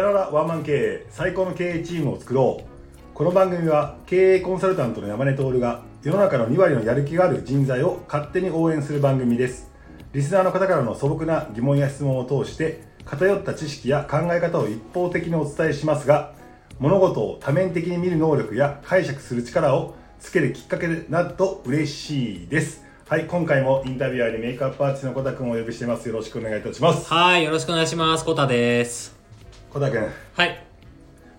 さよならワンマン経営最高の経営チームを作ろう。この番組は経営コンサルタントの山根徹が世の中の2割のやる気がある人材を勝手に応援する番組です。リスナーの方からの素朴な疑問や質問を通して偏った知識や考え方を一方的にお伝えしますが物事を多面的に見る能力や解釈する力をつけるきっかけになると嬉しいです。はい今回もインタビュアーにメイクアップアーティストの小田君をお呼びしています。よろしくお願いいたします。はい、よろしくお願いします。コタです。小田君。はい。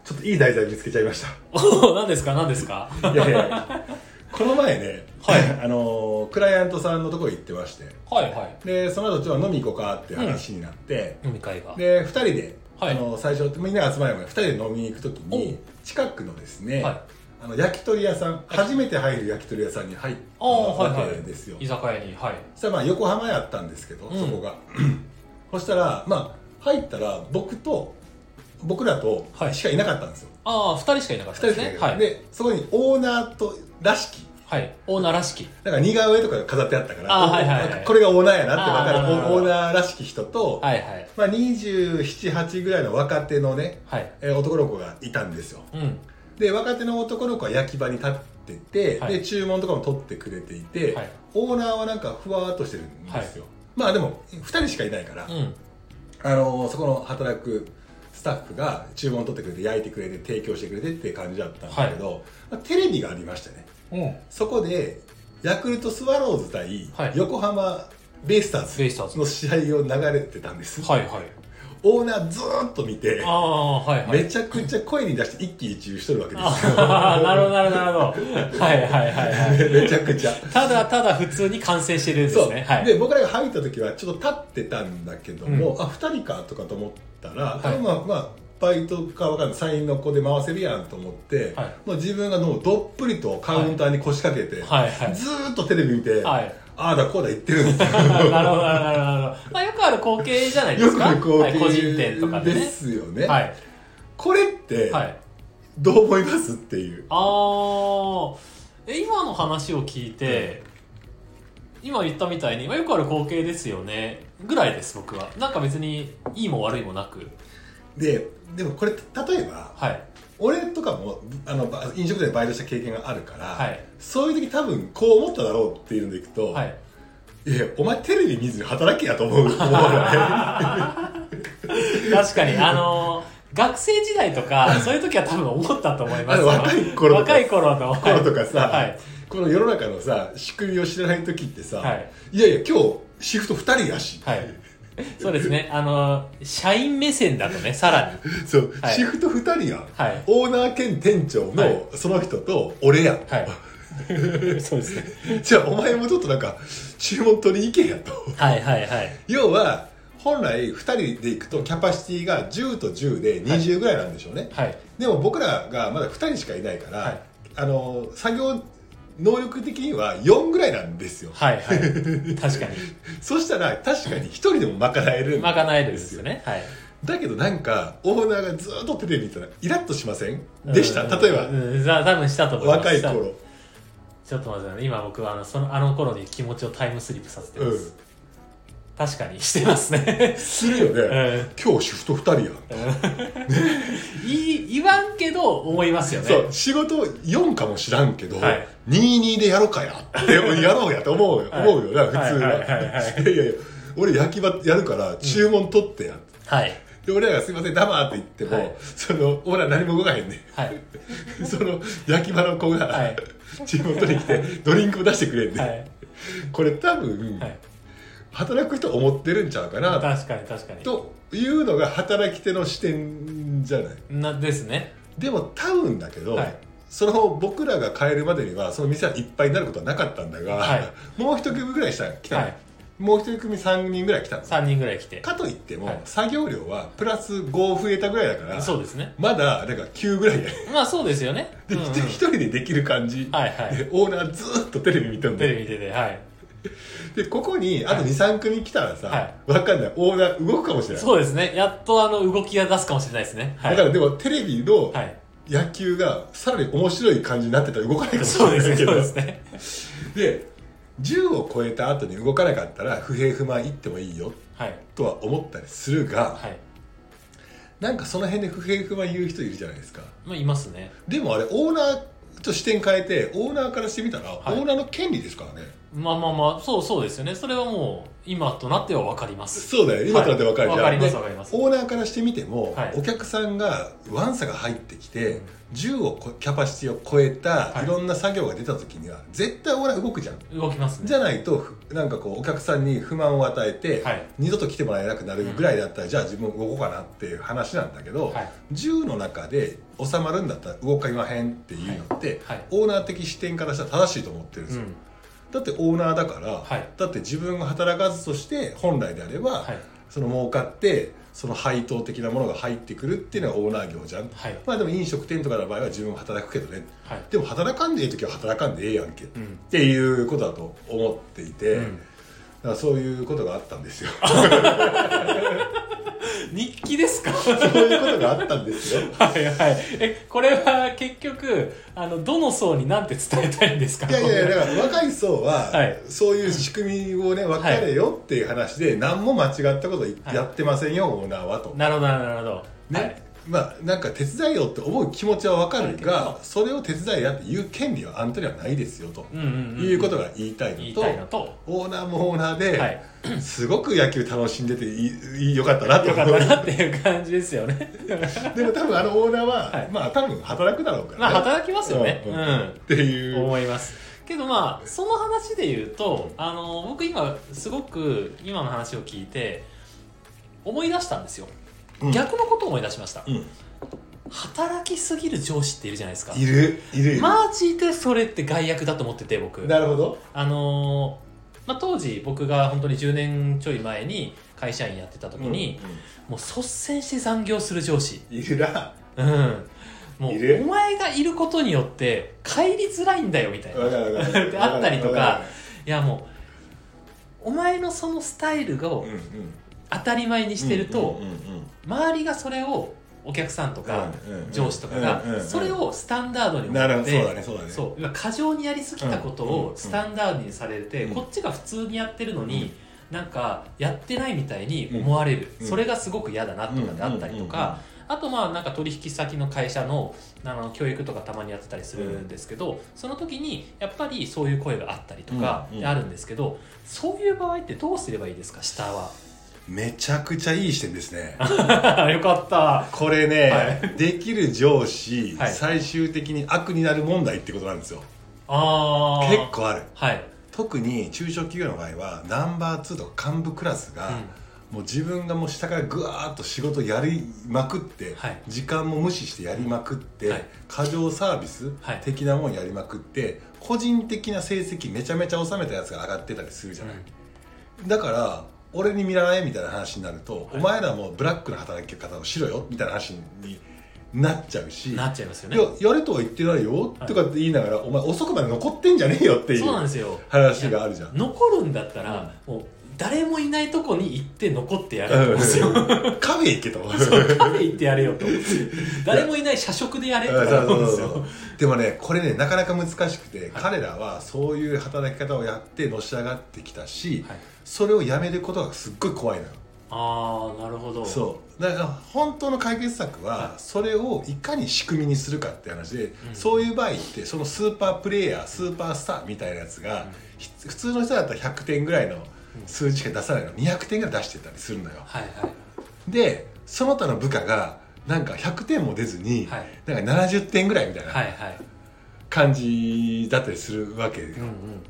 ちょっといい題材見つけちゃいました。お何ですか？何ですか？いやいや。この前ね、はい。あのクライアントさんのところ行ってまして。はいはでその後ちょっと飲み行こうかって話になって、い。飲み会が。で2人で、はい。あの最初みんなが集まる前2人で飲みに行く時にお近くのですね、はい。あの焼き鳥屋さん、初めて入る焼き鳥屋さんに入ったああ、はいわはい。けですよ、居酒屋に、はい。そしたらまあ横浜やったんですけど、うん。そこが。そしたらまあ入ったら僕と僕らとはいしかいなかったんですよ、ああ、二人しかいなかっ2たですね。はい。でそこにオーナーとらしきはい。オーナーらしき。なんか似顔絵とかが飾ってあったからあはいはいはいこれがオーナーやなって分かるオーナーらしき人と、はいはい。まあ、278ぐらいの若手のね、はい。えー男の子がいたんですようん。で若手の男の子は焼き場に立ってて、はいで注文とかも取ってくれていて、はいオーナーはなんかふわーっとしてるんですよ、まあでも2人しかいないから、うん。あのーそこの働くスタッフが注文取ってくれて焼いてくれて提供してくれてって感じだったんだけど、まあ、テレビがありましてねうん。そこでヤクルトスワローズ対はい横浜ベイスターズの試合を流れてたんです、はいはい。オーナーずーっと見てはいはい。めちゃくちゃ声に出して一喜一憂しとるわけですよ なるほどなるほどなるほど。はいはいはいはい。めちゃくちゃただただ普通に観戦してるんですね。はい。で僕らが入った時はちょっと立ってたんだけども、あ二2人かとかと思ったら、はいまあまあバイトかわかんない社員の子で回せるやんと思って、はいもう自分がもうどっぷりとカウンターに腰掛けて、はいはい。ずーっとテレビ見て、はい。ああだこうだ言ってるんですよなるほどなるほどなるほど。まあよくある光景じゃないでよすか？くある光はい、個人景店とかでね。ですよね、はい。これってはい。どう思いますっていうあーえ今の話を聞いて、今言ったみたいに、まあ、よくある光景ですよねぐらいです僕は。なんか別にいいも悪いもなく。ででもこれ例えばはい。俺とかもあのば飲食店でバイトした経験があるから、はい。そういう時多分こう思っただろうっていうのでいくと、はい。いやお前テレビ見ずに働けやと思う。確かに。あのー学生時代とかそういう時は多分思ったと思います。若い頃若い頃の。頃とかさ、はい。この世の中のさ仕組みを知らない時ってさ、はい。いやいや今日シフト2人やし、はい。そうですね。あのー社員目線だとねさらに。そう、はい。シフト2人や。ん、はい。オーナー兼店長はい。のその人と俺や。ん、はい。そうですね。じゃあお前もちょっとなんか注文取りに行けやと。はいはいはい。要は本来2人で行くとキャパシティが10と10で20ぐらいなんでしょうね、はい。でも僕らがまだ2人しかいないから、はい。あの作業能力的には4ぐらいなんですよ。はいはい。確かに。そしたら確かに1人でも賄えるん賄えるんですよね。はい。だけどなんかオーナーがずっとテレビ見てたらイラッとしません？でした？うん例えば、うん。ざ多分したと思います。若い頃。ちょっと待って今僕はあのそのあの頃に気持ちをタイムスリップさせてます、うん確かにしてますね。するよね、うん。今日シフト2人やん、言い言わんけど思いますよね。そう仕事4かもしらんけど、はい。22でやろうかや。って やろうやと思うよ、はい。思うよな普通は,、はい。はい。はい。はいいやいや俺焼き場やるから注文取ってや、はい。で俺らが「すいません黙って言っても、はい。その俺ら何も動かへんねはい。ん その焼き場の子が、はい。注文取りに来てドリンクを出してくれんねん、はい。これ多分、はい働く人思ってるんちゃうかな確かに確かに。というのが働き手の視点じゃない。なですね。でも多分だけど、はい。その僕らが帰るまでにはその店はいっぱいになることはなかったんだが、はい。もう一組ぐらいした来たの、はい。もう一組3人ぐらい来たの？3人ぐらい来て。かといっても、はい。作業量はプラス5増えたぐらいだからそうですね。まだなんか9ぐらいやねまあそうですよね、でうんうん。一人でできる感じ、はいはい。でオーナーずーっとテレビ見てるんでテレビ見ててはい でここにあと23組来たらさ、はわかんない。オーナー動くかもしれない。そうですね。やっとあの動きが出すかもしれないですね。はい。だからでもテレビのはい。野球がさらに面白い感じになってたら動かないかもしれないけど。ですねそうですね。で10 を超えた後に動かなかったら不平不満言ってもいいよ。はい。とは思ったりするがはい。なんかその辺で不平不満言う人いるじゃないですか。まあいますね。でもあれオーナーと視点変えてオーナーからしてみたら、い。オーナーの権利ですからねまあまあまあそうそうですよね。それはもう今となっては分かります。そうだよ今となって分かるじゃん、はい。わかりますでわかります。オーナーからしてみても、はい。お客さんがワンサが入ってきて、うん。10をこキャパシティを超えたはい。いろんな作業が出た時には絶対オーナー動くじゃん。動きますね。じゃないとふなんかこうお客さんに不満を与えて、はい。二度と来てもらえなくなるぐらいだったら、じゃあ自分動こうかなっていう話なんだけど、はい。10の中で収まるんだったら動かまへんっていうのって、はい。オーナー的視点からしたら正しいと思ってるんですよ、うんだってオーナーだから、はい。だって自分が働かずとして本来であれば、はい。その儲かってその配当的なものが入ってくるっていうのがオーナー業じゃん、はい。まあでも飲食店とかの場合は自分も働くけどね。はい。でも働かんでいい時は働かんでええやんけ、っうんていうことだと思っていて、うん。だからそういうことがあったんですよ 日記ですか？そういうことがあったんですよ。はいはい。えこれは結局あのどの層に何て伝えたいんですか？いやいやいやだから若い層は、はい。そういう仕組みをね分かれよっていう話で、何も間違ったこといはいやってませんよ、オーナーはと。なるほどなるほど。ね。はいまあなんか手伝いよって思う気持ちは分かるはいがそれを手伝いやって言う権利はあんたにはないですよと、いうことが言いたい言いのとたいのと。オーナーもオーナーで、はい。すごく野球楽しんでていいいよかったなと。よか思うったなっていう感じですよね。でも多分あのオーナーは、はい。まあ多分働くだろうから、まあ働きますよね。うん。うん。っていう。思います。けどまあその話で言うとあの僕今すごく今の話を聞いて思い出したんですよ、うん逆のことを思い出しました、うん。働きすぎる上司っているじゃないですか。いるいるマジでそれって害悪だと思ってて僕。なるほど。あのーまあ、当時僕が本当に10年ちょい前に会社員やってた時に、もう率先して残業する上司。いるな。うん。もうお前がいることによって帰りづらいんだよみたいな。あったりとか。いやもうお前のそのスタイルを当たり前にしてると、うんうんうん周りがそれをお客さんとか上司とかがそれをスタンダードに思ってそうだねそうだね。そう要は過剰にやりすぎたことをスタンダードにされて、うん。こっちが普通にやってるのに、なんかやってないみたいに思われる、うん。それがすごく嫌だなとかであったりとか、あとまあなんか取引先の会社のあの教育とかたまにやってたりするんですけど、その時にやっぱりそういう声があったりとかあるんですけど、そういう場合ってどうすればいいですか？下はめちゃくちゃいい視点ですね。よかった。これね、はできる上司、はい。最終的に悪になる問題ってことなんですよ。あー。結構ある。はい、特に中小企業の場合はナンバー2とか幹部クラスが、もう自分がもう下からぐわーっと仕事やりまくって、はい。時間も無視してやりまくって、はい。過剰サービスはい。的なもんやりまくって、個人的な成績めちゃめちゃ収めたやつが上がってたりするじゃない、だから俺に見習えみたいな話になると、はい。お前らもブラックな働き方をしろよみたいな話になっちゃうしなっちゃいますよね。いややれとは言ってないよ、はい。とかって言いながらお前遅くまで残ってんじゃねえよっていそう話があるじゃん。残るんだったら、もう誰もいないとこに行って残ってやれと思うんですよ。カフェ行けと。そうカフェ行ってやれよと。誰もいない社食でやれと思うん。ですよでもねこれねなかなか難しくて、はい。彼らはそういう働き方をやってのし上がってきたし、はい。それをやめることがすっごい怖いのよ。ああなるほど。そう。だから本当の解決策ははい。それをいかに仕組みにするかって話で、ん。そういう場合ってそのスーパープレイヤースーパースターみたいなやつが、ひ普通の人だったら100点ぐらいの数字しか出さないの。200点ぐらい出してたりするのよ。はいはい。でその他の部下がなんか100点も出ずに、はい。なんか70点ぐらいみたいな感じだったりするわけ。よ、うんうん。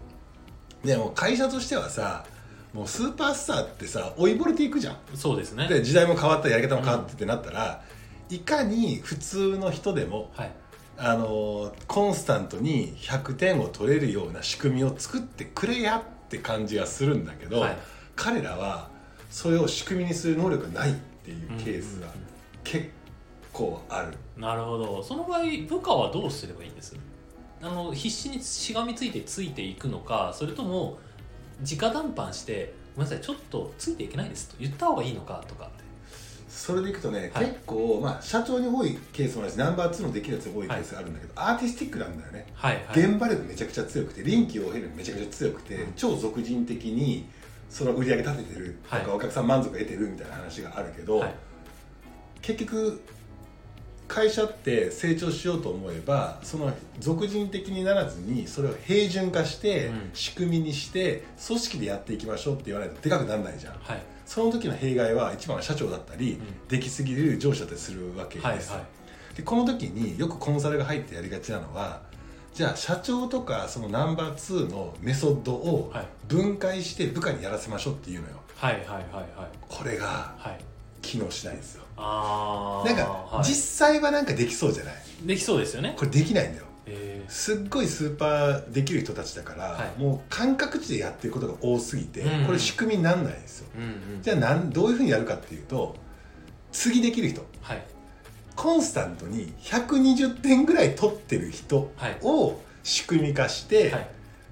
でも会社としてはさもうスーパースターってさ追いぼれていくじゃん。そうですね。で時代も変わったやり方も変わってってなったら、いかに普通の人でも、はい。あのーコンスタントに100点を取れるような仕組みを作ってくれやって感じがするんだけど、はい。彼らはそれを仕組みにする能力がないっていうケースが結構ある、なるほど。その場合部下はどうすればいいんです？あの必死にしがみついてついていくのかそれとも直談判して「ごめんなさいちょっとついていけないです」と言った方がいいのかとかそれでいくとね、はい。結構、まあ、社長に多いケースもあるしナンバー2のできるやつが多いケースがあるんだけど、アーティスティックなんだよね、はいはい。現場力めちゃくちゃ強くて臨機応変力めちゃくちゃ強くて、うん。超俗人的にその売り上げ立ててるとか、はい。お客さん満足得てるみたいな話があるけど、はい。結局会社って成長しようと思えばその俗人的にならずにそれを平準化して、うん。仕組みにして組織でやっていきましょうって言わないとでかくならないじゃん。はい。その時の弊害は一番は社長だったり、ん。できすぎる上司だったりするわけです、はいはい。でこの時によくコンサルが入ってやりがちなのはじゃあ社長とかそのナンバー2のメソッドをはい。分解して部下にやらせましょうっていうのよ。はいはいはいはい。これがはい。機能しないんですよああなんか、はい、実際はなんかできそうじゃない？できそうですよね。これできないんだよ。えすっごいスーパーできる人たちだから、はい。もう感覚値でやってることが多すぎて、うん。うんこれ仕組みにならないんですよ。ー、うんうん。じゃあなんどういうふうにやるかっていうと次できる人。はい。コンスタントに120点ぐらい取ってる人はい。を仕組み化して、はい。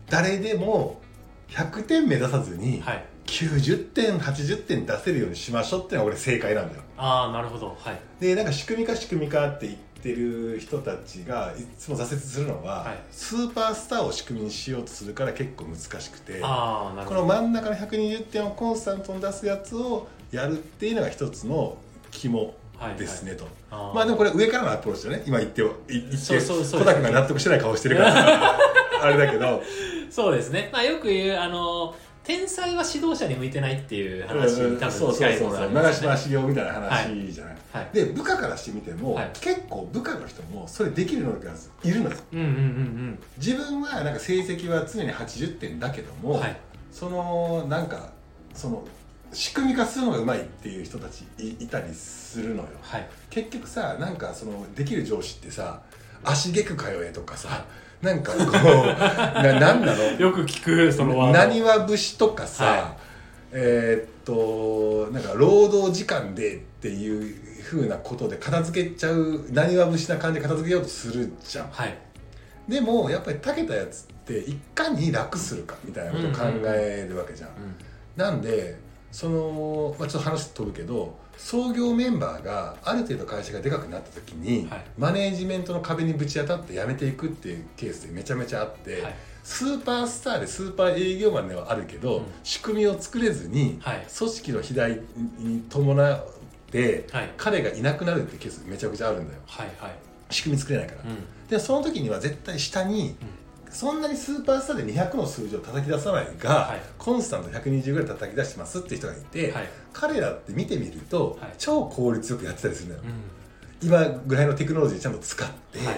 誰でも100点目指さずにはい90点80点出せるようにしましょうっていうのが俺正解なんだよ。ああなるほど。はい。でなんか仕組み化仕組み化って言ってる人たちがいつも挫折するのは、はい。スーパースターを仕組みにしようとするから結構難しくてああなるほど。この真ん中の120点をコンスタントに出すやつをやるっていうのが一つの肝ですねと、あー。まあでもこれ上からのアプローチだね。今言って言ってそうそうそう小田君が納得してない顔してるから。あれだけど。そうですね。まあよく言うあの天才は指導者に向いてないっていう話に多分近いものがありますね。長島茂雄みたいな話じゃない、はい。で部下からしてみても、はい。結構部下の人もそれできる能力がいるのようんうんうん自分はなんか成績は常に80点だけども、うんはい。そのなんかその仕組み化するのがうまいっていう人たちいいたりするのよ。はい。結局さなんかそのできる上司ってさ足げく通えとかさ、はなんかこうななんなの？よく聞くそのワード。なにわ節とかさ、はえーっとなんか労働時間でっていうふうなことで片付けちゃうなにわ節な感じで片付けようとするじゃん。はい。でもやっぱりたけたやつっていかに楽するかみたいなことを考えるわけじゃん、うん。なんでその、まあ、ちょっと話飛ぶけど創業メンバーがある程度会社がでかくなった時に、はい。マネージメントの壁にぶち当たって辞めていくっていうケースでめちゃめちゃあって、はい。スーパースターでスーパー営業マンではあるけど、うん。仕組みを作れずに、はい。組織の肥大に伴ってはい。彼がいなくなるってケースめちゃくちゃあるんだよ。はいはい。仕組み作れないから、うん。でその時には絶対下に、そんなにスーパースターで200の数字を叩き出さないが、はい。コンスタント120ぐらい叩き出してますって人がいて、はい。彼らって見てみると、はい。超効率よくやってたりするのよ、うん。今ぐらいのテクノロジーちゃんと使って、はいはい。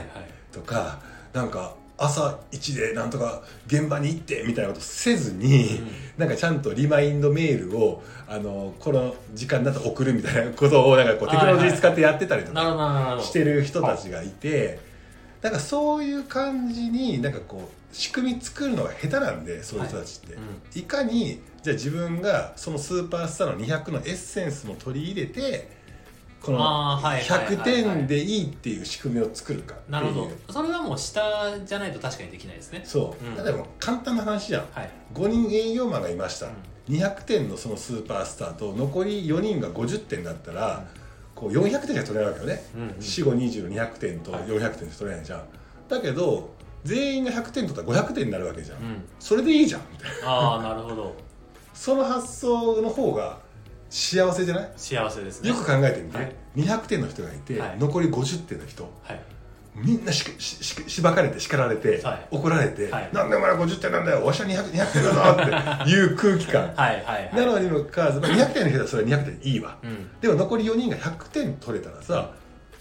とかなんか朝一でなんとか現場に行ってみたいなことせずに、うん。なんかちゃんとリマインドメールをあのこの時間だと送るみたいなことをなんかこうテクノロジー使ってやってたりとかしてる人たちがいてなんかそういう感じになんかこう仕組み作るのが下手なんでそういう人たちって、うん。いかにじゃあ自分がそのスーパースターの200のエッセンスも取り入れてこのあーはいはいはいはい。100点でいいっていう仕組みを作るかなるほど。それはもう下じゃないと確かにできないですね。そう、うん。例えば簡単な話じゃん。はい。5人営業マンがいました、うん。200点のそのスーパースターと残り4人が50点だったら、こう400点取れないわけよね、うんうん。4520の200点とはい。400点で取れないじゃん、だけど全員が100点取ったら500点になるわけじゃん、うん。それでいいじゃんみたいな。ああなるほど。その発想の方が幸せじゃない？幸せですね。よく考えてみて、はい。200点の人がいて、はい。残り50点の人。はいみんなししししばかれて叱られて、はい。怒られて、はい。なんでお前ら50点なんだよわしは 200, 200点だぞっていう空気感。はいはいはい。なのにもかかわらず、まあ、200点の人はそれは200点いいわ。うん。でも残り4人が100点取れたらさ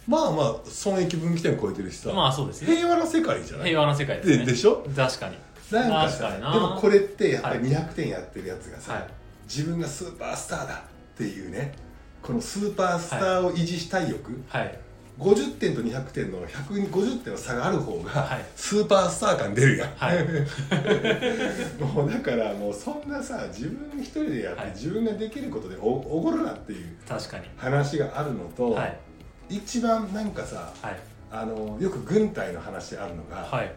まあまあ損益分岐点超えてるしさ、まあそうですね平和な世界じゃない？平和な世界ですね。ででしょ？確かに。なんかさ確かにな。でもこれってやっぱりは200点やってるやつがさ、はい。自分がスーパースターだっていうねこのスーパースターを維持したい欲、はい50点と200点の150点の差がある方が、はい。スーパースター感出るやん、はい。もうだからもうそんなさ自分一人でやって、はい。自分ができることでおおごるなっていう確かに。話があるのと、はい。一番なんかさはい。あのよく軍隊の話あるのが、はい。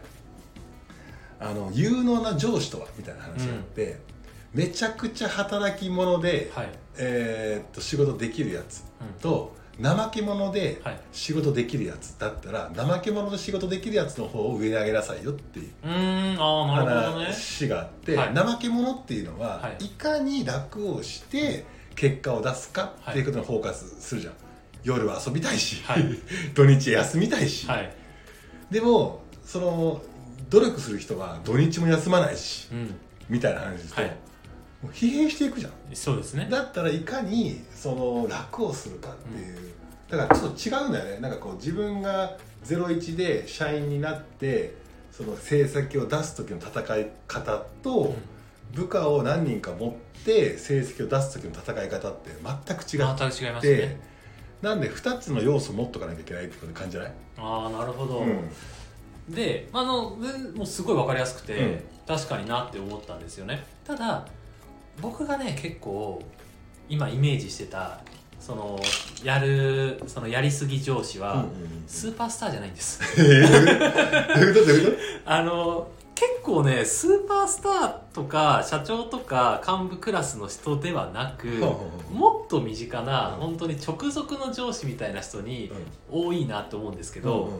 あの有能な上司とはみたいな話があって、めちゃくちゃ働き者で、はい。えーっと仕事できるやつうん。と、怠け者ではい。仕事できるやつだったら怠け者で仕事できるやつの方を上に上げなさいよっていう話があって、はい。怠け者っていうのは、はい。い、かに楽をして結果を出すかっていうことにフォーカスするじゃん、夜は遊びたいし、はい。土日休みたいし、はい。でもその努力する人は土日も休まないしうん。みたいな話ですと、はいもう疲弊していくじゃん。そうですね。だったらいかにその楽をするかっていう、だからちょっと違うんだよね。なんかこう自分が01で社員になってその成績を出す時の戦い方と、部下を何人か持って成績を出す時の戦い方って全く違全っく違いますて、ね。なんで2つの要素を持っとかなきゃいけないって感じじゃない、ああなるほど、うん。であのでもうすごい分かりやすくて、うん。確かになって思ったんですよね。ただ僕がね結構今イメージしてたそのやるそのやりすぎ上司は、スーパースターじゃないんです。あの結構ねスーパースターとか社長とか幹部クラスの人ではなくもっと身近なうん。本当に直属の上司みたいな人にと、多いなと思うんですけど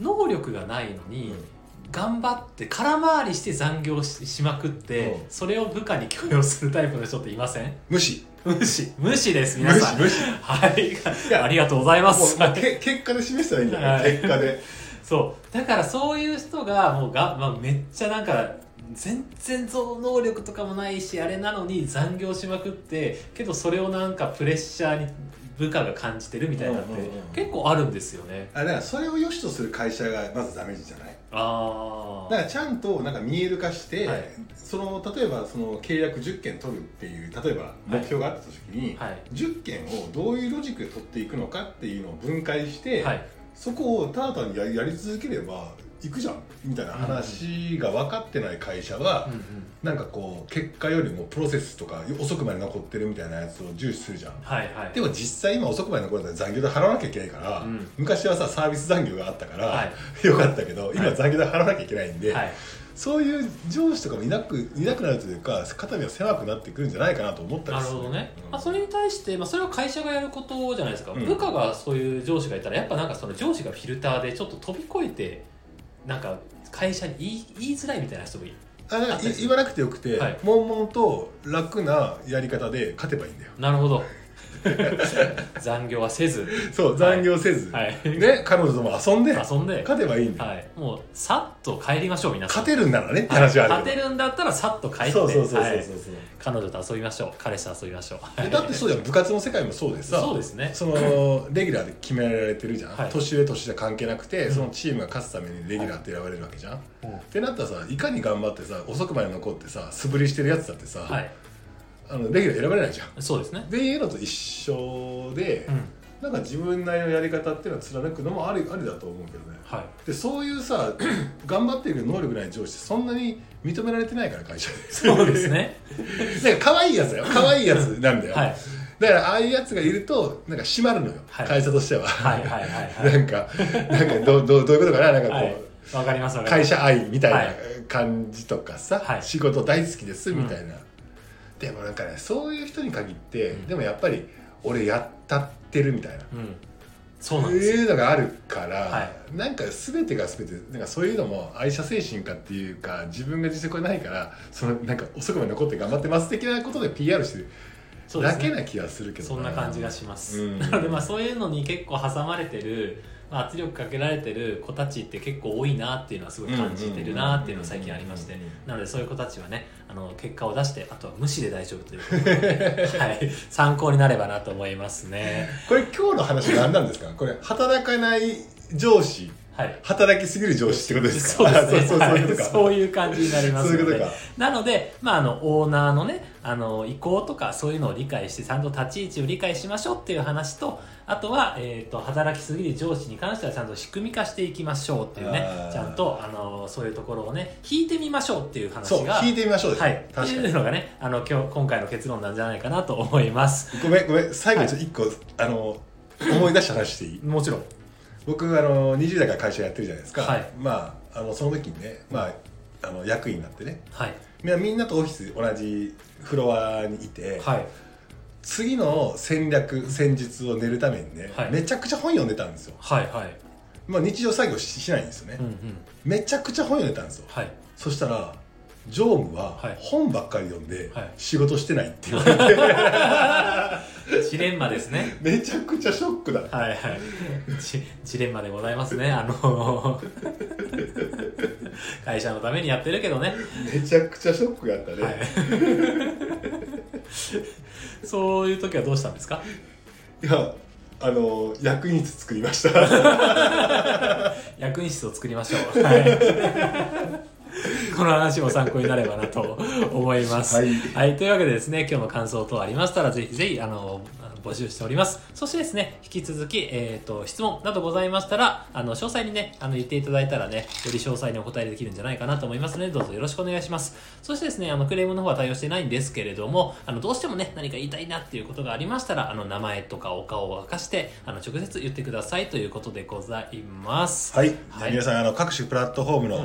能力がないのにうん頑張って空回りして残業ししまくってうん。それを部下に強要するタイプの人っていません？無視。無視。無視です皆無さん。視無視。はい。ありがとうございます。もうもうけ結果で示したらいいんじゃない、はい。結果で。そう。だからそういう人がもうが、まあ、めっちゃなんか全然その能力とかもないしあれなのに残業しまくってけどそれをなんかプレッシャーに部下が感じてるみたいなのってうんうんうん。結構あるんですよね。あだからそれを良しとする会社がまずダメじゃない？ああだからちゃんとなんか見える化して、はい。その例えばその契約10件取るっていう例えば目標があった時に、はい。10件をどういうロジックで取っていくのかっていうのを分解して、はい。そこをただ単にややり続ければいくじゃんみたいな話が分かってない会社は、うんうん。なんかこう結果よりもプロセスとか遅くまで残ってるみたいなやつを重視するじゃん。はいはい。でも実際今遅くまで残れたら残業で払わなきゃいけないから、うん。昔はさサービス残業があったから、はよかったけど今はい。残業で払わなきゃいけないんで、はい。そういう上司とかもいなくいなくなるというか肩身が狭くなってくるんじゃないかなと思ったりする。なるほどね、うん。まあ、それに対して、まあ、それは会社がやることじゃないですか、うん。部下がそういう上司がいたらやっぱなんかその上司がフィルターでちょっと飛び越えてなんか会社に言い言いづらいみたいな人もいあだからい言わなくてよくて、はい。悶々と楽なやり方で勝てばいいんだよ。なるほど 残業はせず。そう残業せず、はい。ね彼女とも遊んで。遊んで、勝てばいいんだ。よ、はい、もうさっと帰りましょう皆さん。勝てるんならねってはい。話はあるけ勝てるんだったらさっと帰って。ど、そうそうそうそうそう、はい。彼女と遊びましょう。彼氏と遊びましょう。えだってそうじゃん部活の世界もそうでさ。そうですね。その レギュラーで決められてるじゃん、はい。年上年下関係なくて、うん。そのチームが勝つためにレギュラーって選ばれるわけじゃん、うん。ってなったらさいかに頑張ってさ遅くまで残ってさ素振りしてるやつだってさ、はいあのレギュラー選ばれないじゃん。そうですね。でいうのと一緒で、うん。なんか自分なりのやり方っていうのを貫くのもありありだと思うけどね。はい。でそういうさ 頑張ってるけど能力ない上司ってそんなに認められてないから会社で。そうですね。なんか可愛いやつだよ。可愛いやつなんだよ、はい。だからああいうやつがいるとなんか締まるのよ、はい。会社としては、はいはいはいはい。なんかなんかどうどうどういうことかな？なんかこう、はい。わかります会社愛みたいはない。感じとかさ、はい。仕事大好きですみたいな、でもなんかねそういう人に限って、うん。でもやっぱり俺やったってるみたいな。うん。そうなんですよ。いうのがあるから、はなんか全てが全てなんかそういうのも愛社精神かっていうか自分が実力がないからそのなんか遅くまで残って頑張ってます的なことで PR してるね。だけな気がするけどそんな感じがします、うん。な のでまあそういうのに結構挟まれてる、まあ、圧力かけられてる子たちって結構多いなっていうのはすごい感じてるなっていうのが最近ありまして。なのでそういう子たちはねあの結果を出してあとは無視で大丈夫ということで、はい、参考になればなと思いますね。これ今日の話何なんですか？これ働かない上司はい。働きすぎる上司ってことですか？そうですね。そうそうそういうことか、はい。そういう感じになりますのでそういうことか。なので、まあ、あのオーナーのねあの意向とかそういうのを理解してちゃんと立ち位置を理解しましょうっていう話とあとは、えー、と働きすぎる上司に関してはちゃんと仕組み化していきましょうっていうねあー。ちゃんとあのそういうところをね引いてみましょうっていう話そうが聞いてみましょうですはい、って確かに。いうのがねあの今日今回の結論なんじゃないかなと思います。ごめんごめん。最後にちょっと一個、あの思い出した話していい？もちろん僕あの20代から会社やってるじゃないですか、はい。まああのその時にね、まあ、あの役員になってね。はい。みんなみんなとオフィス同じフロアにいて、はい。次の戦略戦術を練るためにね、はい。めちゃくちゃ本読んでたんですよ、はいはい。まあ、日常作業ししないんですよね、うんうん。めちゃくちゃ本読んでたんですよ。はい。そしたら常務ははい。本ばっかり読んではい。仕事してないって言われて、ジレンマですね。めちゃくちゃショックだ。はいはい。ジジレンマでございますね。あの 会社のためにやってるけどね、めちゃくちゃショックがあったね、はい、そういう時はどうしたんですか？い、やあの役員室作りました。役員室を作りましょう、はい。この話も参考になればなと思います。はい。というわけでですね、今日の感想等ありましたら、ぜひぜひ、あの、募集しております。そしてですね、引き続き、えっ、と、質問などございましたら、あの、詳細にね、あの、言っていただいたらね、より詳細にお答えできるんじゃないかなと思いますので、どうぞよろしくお願いします。そしてですね、あの、クレームの方は対応してないんですけれども、あの、どうしてもね、何か言いたいなっていうことがありましたら、あの、名前とかお顔を明かして、あの、直接言ってくださいということでございます。はい、はい皆さんあの各種プラットフォームの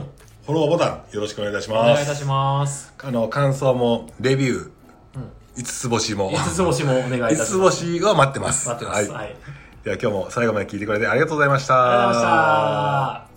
フォローボタンよろしくお願いいたしおます願いいたします。あの感想もレビューうん5つ星も五つ星もお願いいたし5ます。つ星は待ってます待ってます。ははい。ありい、では今日も最後まで聞いてくれてありがとうございましたがとうございました。